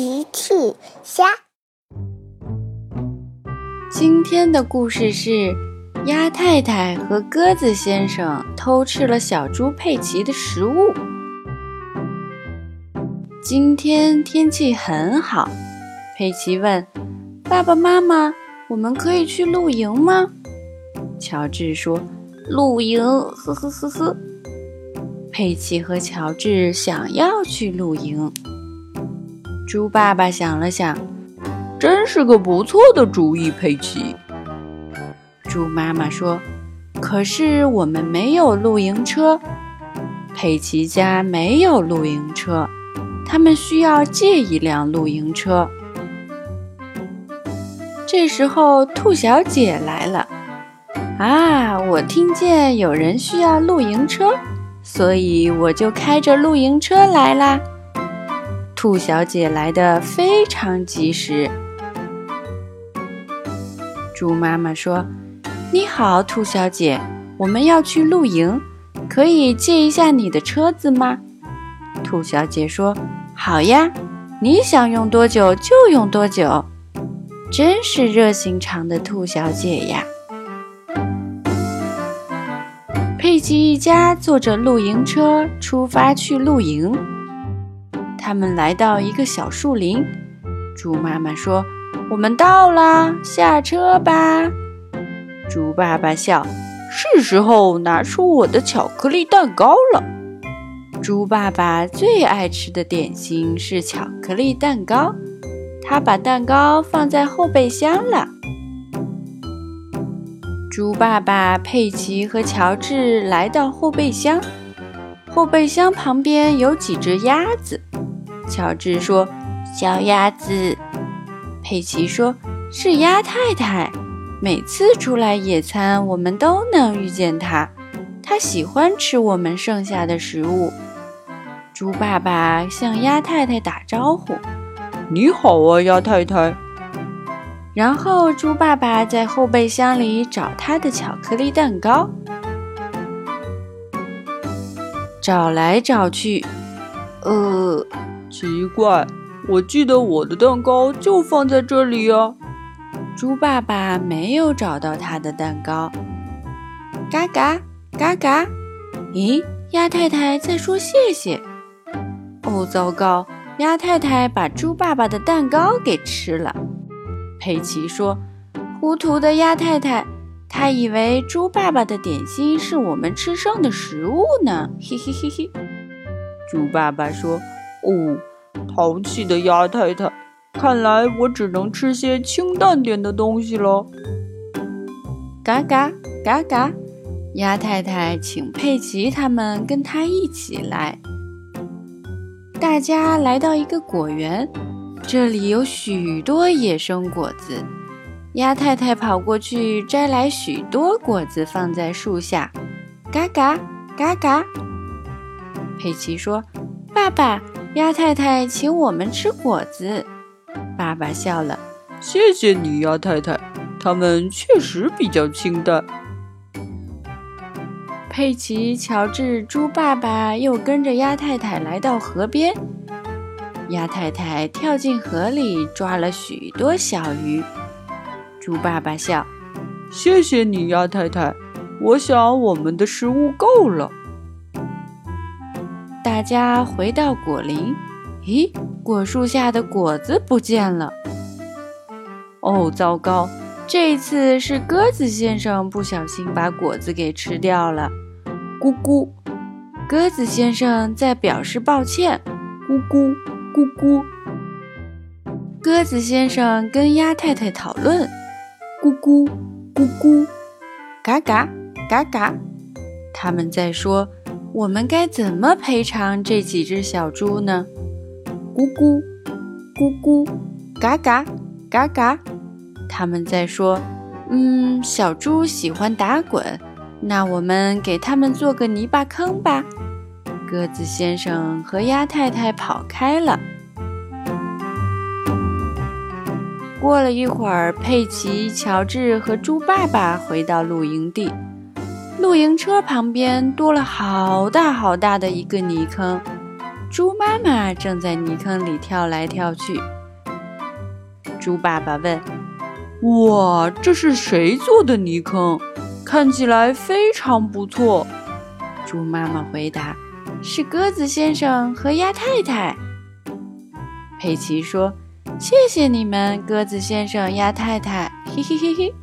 奇趣虾。今天的故事是鸭太太和鸽子先生偷吃了小猪佩奇的食物。今天天气很好，佩奇问爸爸妈妈：“我们可以去露营吗？”乔治说：“露营，呵呵呵呵。”佩奇和乔治想要去露营。猪爸爸想了想，真是个不错的主意，佩奇。猪妈妈说：“可是我们没有露营车，佩奇家没有露营车，他们需要借一辆露营车。”这时候，兔小姐来了。啊，我听见有人需要露营车。所以我就开着露营车来啦。兔小姐来的非常及时。猪妈妈说：“你好，兔小姐，我们要去露营，可以借一下你的车子吗？”兔小姐说：“好呀，你想用多久就用多久。”真是热心肠的兔小姐呀。佩奇一家坐着露营车出发去露营。他们来到一个小树林，猪妈妈说：“我们到啦，下车吧。”猪爸爸笑：“是时候拿出我的巧克力蛋糕了。”猪爸爸最爱吃的点心是巧克力蛋糕，他把蛋糕放在后备箱了。猪爸爸、佩奇和乔治来到后备箱，后备箱旁边有几只鸭子。乔治说：“小鸭子。”佩奇说：“是鸭太太。每次出来野餐，我们都能遇见它。它喜欢吃我们剩下的食物。”猪爸爸向鸭太太打招呼：“你好啊，鸭太太。”然后，猪爸爸在后备箱里找他的巧克力蛋糕，找来找去，呃，奇怪，我记得我的蛋糕就放在这里呀。猪爸爸没有找到他的蛋糕。嘎嘎嘎嘎，咦，鸭太太在说谢谢。哦，糟糕，鸭太太把猪爸爸的蛋糕给吃了。佩奇说：“糊涂的鸭太太，她以为猪爸爸的点心是我们吃剩的食物呢。”嘿嘿嘿嘿。猪爸爸说：“哦，淘气的鸭太太，看来我只能吃些清淡点的东西了。”嘎嘎嘎嘎，鸭太太请佩奇他们跟他一起来。大家来到一个果园。这里有许多野生果子，鸭太太跑过去摘来许多果子，放在树下。嘎嘎嘎嘎，佩奇说：“爸爸，鸭太太请我们吃果子。”爸爸笑了：“谢谢你，鸭太太，它们确实比较清淡。”佩奇、乔治、猪爸爸又跟着鸭太太来到河边。鸭太太跳进河里，抓了许多小鱼。猪爸爸笑：“谢谢你，鸭太太。我想我们的食物够了。”大家回到果林，咦，果树下的果子不见了。哦，糟糕！这次是鸽子先生不小心把果子给吃掉了。咕咕，鸽子先生在表示抱歉。咕咕。咕咕，鸽子先生跟鸭太太讨论。咕咕咕咕，嘎嘎嘎嘎，他们在说我们该怎么赔偿这几只小猪呢？咕咕咕咕，嘎嘎嘎嘎，他们在说，嗯，小猪喜欢打滚，那我们给他们做个泥巴坑吧。鸽子先生和鸭太太跑开了。过了一会儿，佩奇、乔治和猪爸爸回到露营地。露营车旁边多了好大好大的一个泥坑。猪妈妈正在泥坑里跳来跳去。猪爸爸问：“哇，这是谁做的泥坑？看起来非常不错。”猪妈妈回答：“是鸽子先生和鸭太太。”佩奇说：“谢谢你们，鸽子先生、鸭太太。”嘿嘿嘿嘿。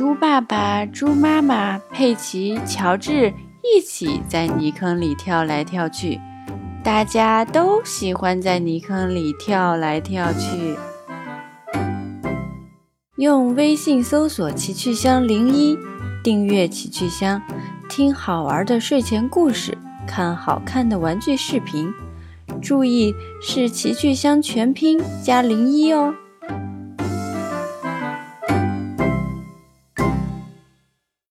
猪爸爸、猪妈妈、佩奇、乔治一起在泥坑里跳来跳去，大家都喜欢在泥坑里跳来跳去。用微信搜索“奇趣箱零一”，订阅“奇趣箱”，听好玩的睡前故事，看好看的玩具视频。注意是“奇趣箱”全拼加零一哦。